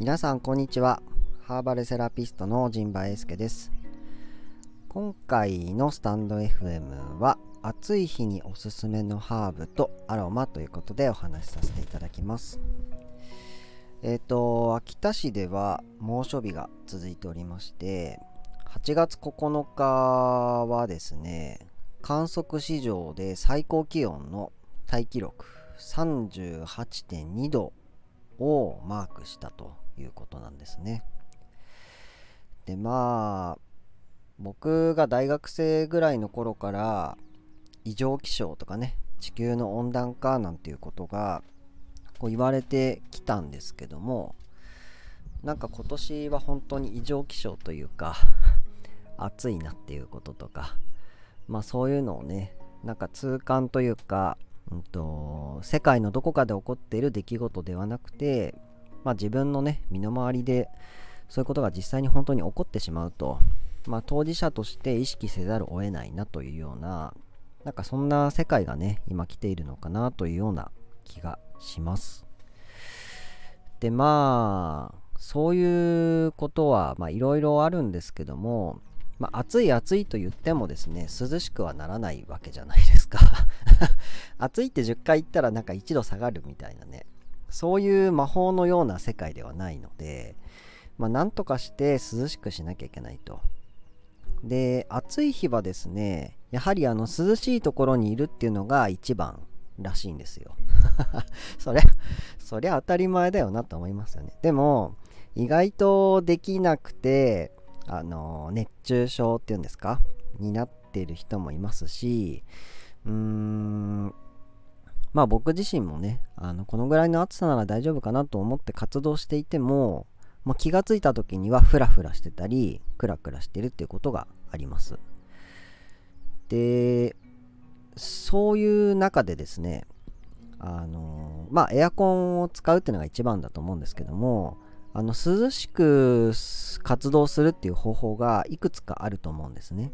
皆さんこんにちは。ハーバルセラピストの陣馬英介です。今回のスタンド FM は暑い日におすすめのハーブとアロマということでお話しさせていただきます。えっ、ー、と秋田市では猛暑日が続いておりまして8月9日はですね観測史上で最高気温のタイ記録38.2度をマークしたと。いうことなんですね。でまあ僕が大学生ぐらいの頃から異常気象とかね地球の温暖化なんていうことがこう言われてきたんですけどもなんか今年は本当に異常気象というか暑いなっていうこととかまあそういうのをねなんか痛感というか、うんと、世界のどこかで起こっている出来事ではなくてまあ、自分のね、身の回りでそういうことが実際に本当に起こってしまうと、まあ、当事者として意識せざるを得ないなというような、なんかそんな世界がね、今来ているのかなというような気がします。で、まあ、そういうことはいろいろあるんですけども、まあ、暑い暑いと言ってもですね、涼しくはならないわけじゃないですか 暑いって10回言ったらなんか1度下がるみたいなね、そういう魔法のような世界ではないので、まあ、なんとかして涼しくしなきゃいけないと。で、暑い日はですね、やはりあの涼しいところにいるっていうのが一番らしいんですよ。そりゃ、そりゃ当たり前だよなと思いますよね。でも、意外とできなくて、あの、熱中症っていうんですか？になっている人もいますし、うーん、まあ僕自身もね、あのこのぐらいの暑さなら大丈夫かなと思って活動していても、もう気がついた時にはフラフラしてたり、クラクラしてるっていうことがあります。で、そういう中でですね、あのまあエアコンを使うっていうのが一番だと思うんですけども、あの涼しく活動するっていう方法がいくつかあると思うんですね。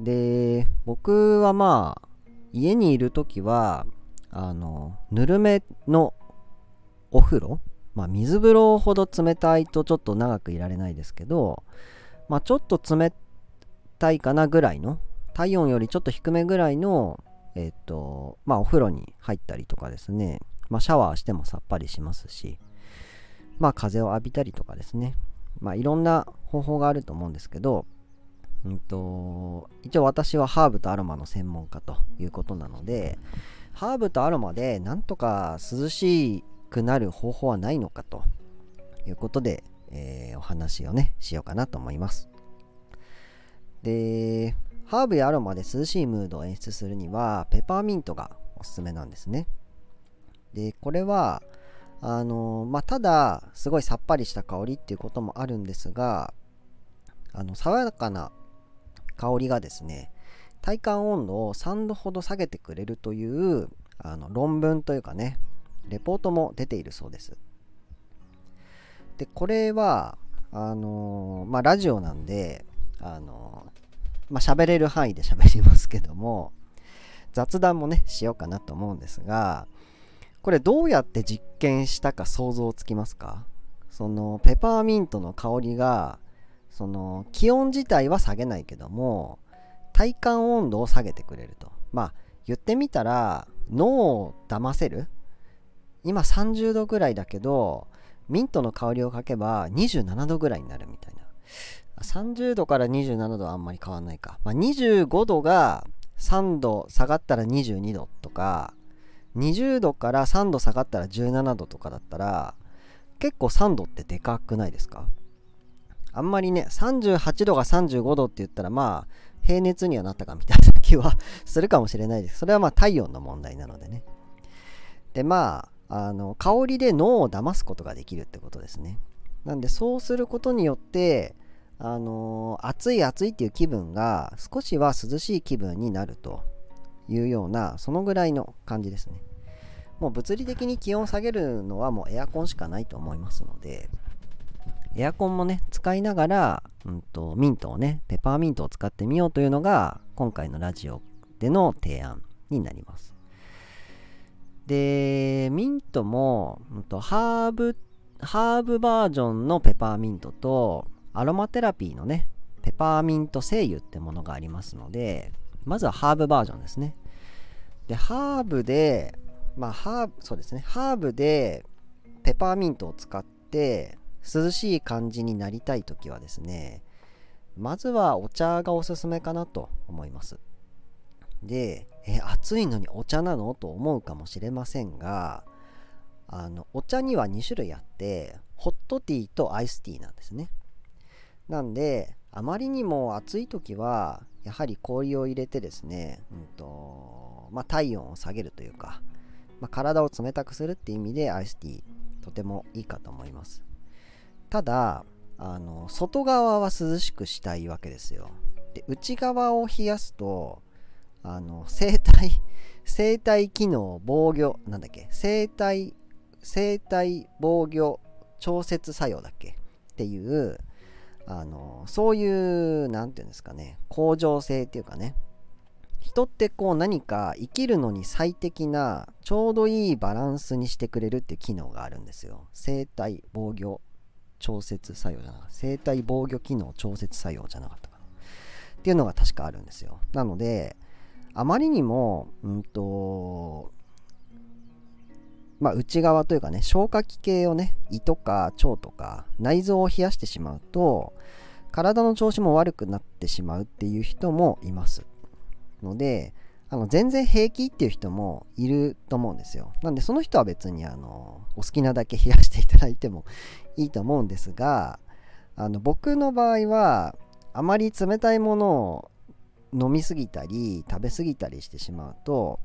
で、僕はまあ、家にいる時は、あの、ぬるめのお風呂、まあ、水風呂ほど冷たいとちょっと長くいられないですけど、まあ、ちょっと冷たいかなぐらいの、体温よりちょっと低めぐらいの、えっ、と、まあ、お風呂に入ったりとかですね、まあ、シャワーしてもさっぱりしますし、まあ、風を浴びたりとかですね、まあ、いろんな方法があると思うんですけど、うんと、一応私はハーブとアロマの専門家ということなので、ハーブとアロマでなんとか涼しくなる方法はないのかということで、えー、お話をね、しようかなと思います。で、ハーブやアロマで涼しいムードを演出するには、ペパーミントがおすすめなんですね。で、これは、あのまあ、ただ、すごいさっぱりした香りっていうこともあるんですが、あの、爽やかな香りがですね、体感温度を3度ほど下げてくれるというあの論文というかね、レポートも出ているそうです。で、これは、あのー、まあ、ラジオなんで、あのー、まあ、喋れる範囲で喋りますけども、雑談もね、しようかなと思うんですが、これどうやって実験したか想像つきますか？そのペパーミントの香りがその気温自体は下げないけども体感温度を下げてくれると。まあ、言ってみたら、脳を騙せる？今30度ぐらいだけど、ミントの香りをかけば27度ぐらいになるみたいな。30度から27度はあんまり変わんないか。まあ、25度が3度下がったら22度とか、20度から3度下がったら17度とかだったら、結構3度ってでかくないですか？あんまりね、38度が35度って言ったらまあ、平熱にはなったかみたいな気はするかもしれないです。それはまあ体温の問題なのでね。で、まあ、あの、香りで脳を騙すことができるってことですね。なんで、そうすることによって、あの暑い暑いっていう気分が少しは涼しい気分になるというような、そのぐらいの感じですね。もう物理的に気温を下げるのはもうエアコンしかないと思いますので、エアコンもね、使いながら、うんと、ミントをね、ペパーミントを使ってみようというのが、今回のラジオでの提案になります。で、ミントも、うんと、ハーブ、ハーブバージョンのペパーミントとアロマテラピーのねペパーミント精油ってものがありますのでまずはハーブバージョンですねでハーブでまあハーブそうですねハーブでペパーミントを使って涼しい感じになりたい時はですねまずはお茶がおすすめかなと思います。でえ暑いのにお茶なのと思うかもしれませんがあのお茶には2種類あってホットティーとアイスティーなんですね。なんであまりにも暑い時はやはり氷を入れてですね、うんとまあ、体温を下げるというか、まあ、体を冷たくするっていう意味でアイスティーとてもいいかと思います。ただあの外側は涼しくしたいわけですよ。で内側を冷やすとあの生体 生体機能防御なんだっけ生体生体防御調節作用だっけ？っていうあのそういう何て言うんですかね恒常性っていうかね。人ってこう何か生きるのに最適なちょうどいいバランスにしてくれるっていう機能があるんですよ。生体防御調節作用じゃなかった。生体防御機能調節作用じゃなかったかな。っていうのが確かあるんですよ。なのであまりにもうんとまあ、内側というかね消化器系をね胃とか腸とか内臓を冷やしてしまうと体の調子も悪くなってしまうっていう人もいます。のであの全然平気っていう人もいると思うんですよなんでその人は別にあのお好きなだけ冷やしていただいてもいいと思うんですがあの僕の場合はあまり冷たいものを飲みすぎたり食べすぎたりしてしまうと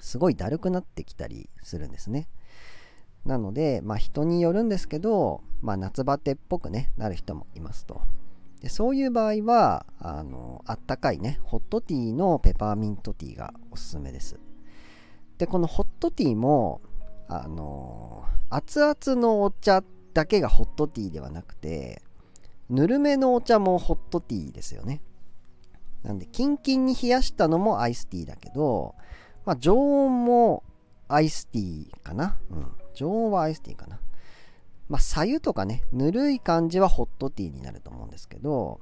すごいだるくなってきたりするんですね。なので、まあ人によるんですけど、まあ夏バテっぽくね、なる人もいますと。でそういう場合は、あの、あったかいね、ホットティーのペパーミントティーがおすすめです。で、このホットティーも、あの、熱々のお茶だけがホットティーではなくて、ぬるめのお茶もホットティーですよね。なんで、キンキンに冷やしたのもアイスティーだけど、まあ、常温もアイスティーかな。うん。常温はアイスティーかな。まあ、左右とかね、ぬるい感じはホットティーになると思うんですけど、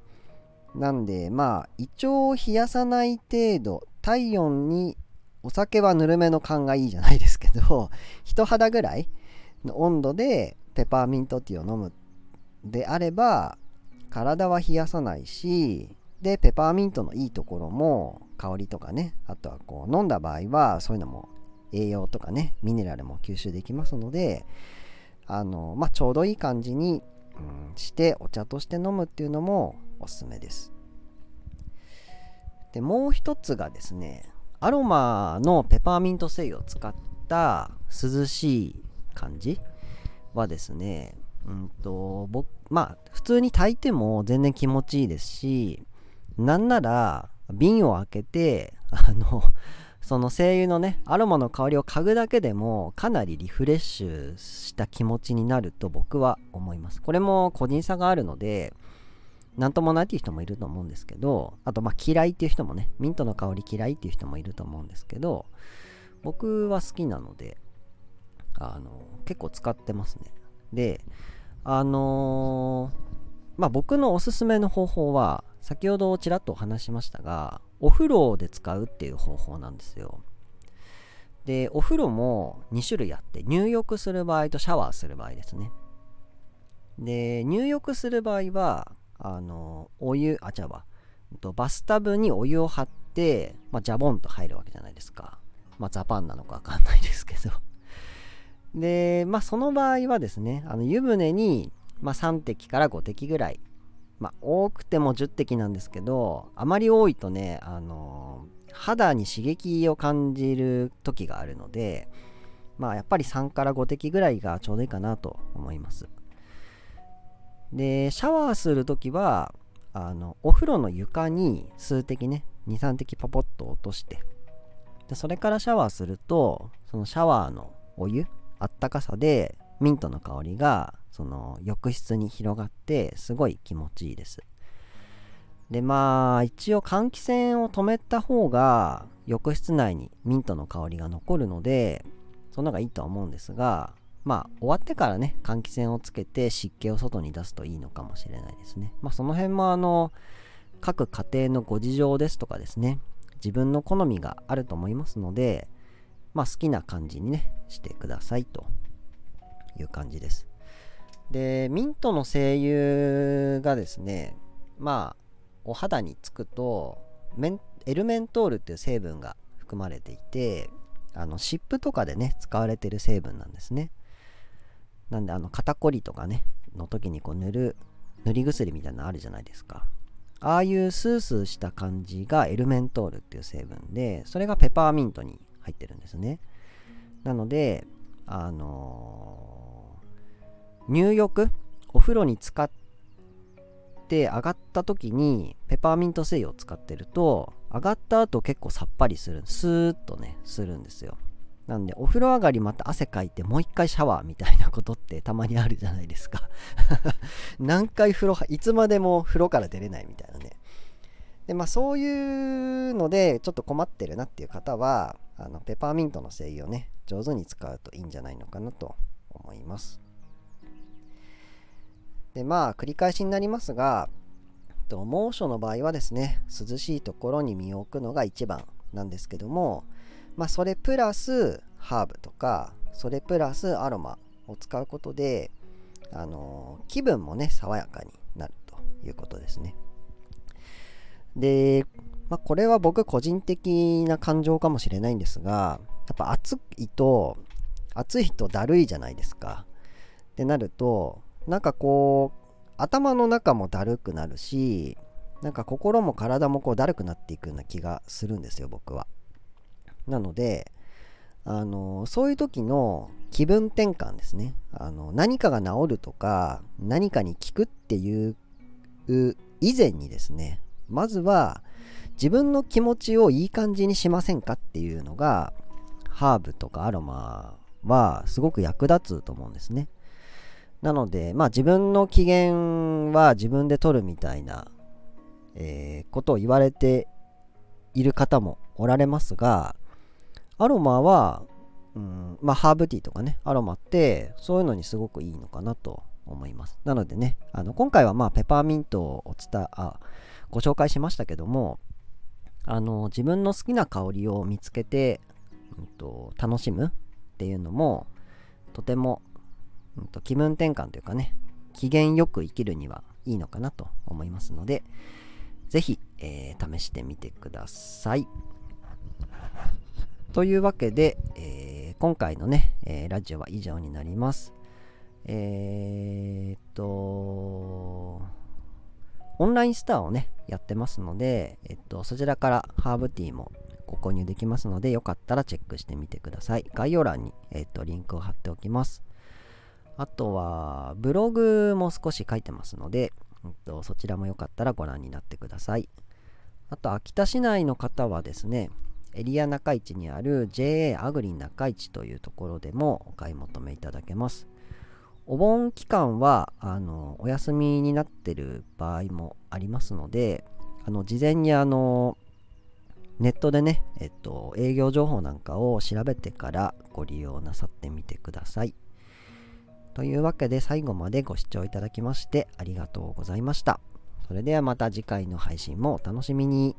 なんで、まあ、胃腸を冷やさない程度、体温にお酒はぬるめの感がいいじゃないですけど、人肌ぐらいの温度でペパーミントティーを飲むであれば、体は冷やさないし、で、ペパーミントのいいところも香りとかね、あとはこう飲んだ場合はそういうのも栄養とかね、ミネラルも吸収できますので、あの、まあ、ちょうどいい感じに、してお茶として飲むっていうのもおすすめです。で、もう一つがですね、アロマのペパーミント精油を使った涼しい感じはですね、うんと、僕、まあ、普通に炊いても全然気持ちいいですし、なんなら瓶を開けてあのその精油のねアロマの香りを嗅ぐだけでもかなりリフレッシュした気持ちになると僕は思います。これも個人差があるので何ともないっていう人もいると思うんですけどあとまあ嫌いっていう人もねミントの香り嫌いっていう人もいると思うんですけど僕は好きなのであの結構使ってますね。であのー、まあ僕のおすすめの方法は先ほどちらっとお話しましたがお風呂で使うっていう方法なんですよ。でお風呂も2種類あって入浴する場合とシャワーする場合ですね。で入浴する場合はあのお湯あちゃわ。バスタブにお湯を張って、まあ、ジャボンと入るわけじゃないですか。まあザパンなのかわかんないですけど。でまあその場合はですねあの湯船に、まあ、3滴から5滴ぐらいまあ、多くても10滴なんですけど、あまり多いとね、あのー、肌に刺激を感じる時があるので、まあ、やっぱり3から5滴ぐらいがちょうどいいかなと思います。で、シャワーするときは、あの、お風呂の床に数滴ね、2、3滴パポッと落として、でそれからシャワーすると、そのシャワーのお湯、あったかさでミントの香りがその浴室に広がってすごい気持ちいいです。でまあ一応換気扇を止めた方が浴室内にミントの香りが残るのでその方がいいとは思うんですがまあ終わってからね換気扇をつけて湿気を外に出すといいのかもしれないですね。まあその辺もあの各家庭のご事情ですとかですね自分の好みがあると思いますのでまあ好きな感じにねしてくださいという感じです。でミントの精油がですねまあお肌につくとエルメントールっていう成分が含まれていてあの湿布とかでね使われてる成分なんですね。なんであの肩こりとかねの時にこう塗る塗り薬みたいなのあるじゃないですか。ああいうスースーした感じがエルメントールっていう成分でそれがペパーミントに入ってるんですね。なのであのー、入浴？お風呂に使って上がった時にペパーミント精油を使ってると上がった後結構さっぱりするスーッとねするんですよ。なんでお風呂上がりまた汗かいてもう一回シャワーみたいなことってたまにあるじゃないですか。何回風呂いつまでも風呂から出れないみたいなね。でまあそういうのでちょっと困ってるなっていう方はあのペパーミントの精油をね上手に使うといいんじゃないのかなと思います。でまあ繰り返しになりますが猛暑の場合はですね涼しいところに身を置くのが一番なんですけどもまあ、それプラスハーブとかそれプラスアロマを使うことで、あのー、気分もね爽やかになるということですね。で、まあ、これは僕個人的な感情かもしれないんですがやっぱ暑いと暑いとだるいじゃないですか。ってなるとなんかこう頭の中もだるくなるしなんか心も体もこうだるくなっていくような気がするんですよ僕は。なので、あのそういう時の気分転換ですね。あの何かが治るとか何かに効くっていう以前にですねまずは自分の気持ちをいい感じにしませんかっていうのがハーブとかアロマはすごく役立つと思うんですね。なのでまあ自分の機嫌は自分で取るみたいな、えー、ことを言われている方もおられますがアロマは、うん、まあ、ハーブティーとかね、アロマって、そういうのにすごくいいのかなと思います。なのでね、あの今回はまあ、ペパーミントを伝あご紹介しましたけども、あの自分の好きな香りを見つけて、うんと、楽しむっていうのも、とても、んと、気分転換というかね、機嫌よく生きるにはいいのかなと思いますので、ぜひ、えー、試してみてください。というわけで、えー、今回のね、えー、ラジオは以上になります。えー、っと、オンラインスターをね、やってますので、えっと、そちらからハーブティーもご購入できますので、よかったらチェックしてみてください。概要欄に、えっと、リンクを貼っておきます。あとは、ブログも少し書いてますので、えっと、そちらもよかったらご覧になってください。あと、秋田市内の方はですね、エリア中市にある JA アグリ中市というところでもお買い求めいただけます。お盆期間はあのお休みになってる場合もありますので、あの事前にあのネットでね、えっと、営業情報なんかを調べてからご利用なさってみてください。というわけで最後までご視聴いただきましてありがとうございました。それではまた次回の配信もお楽しみに。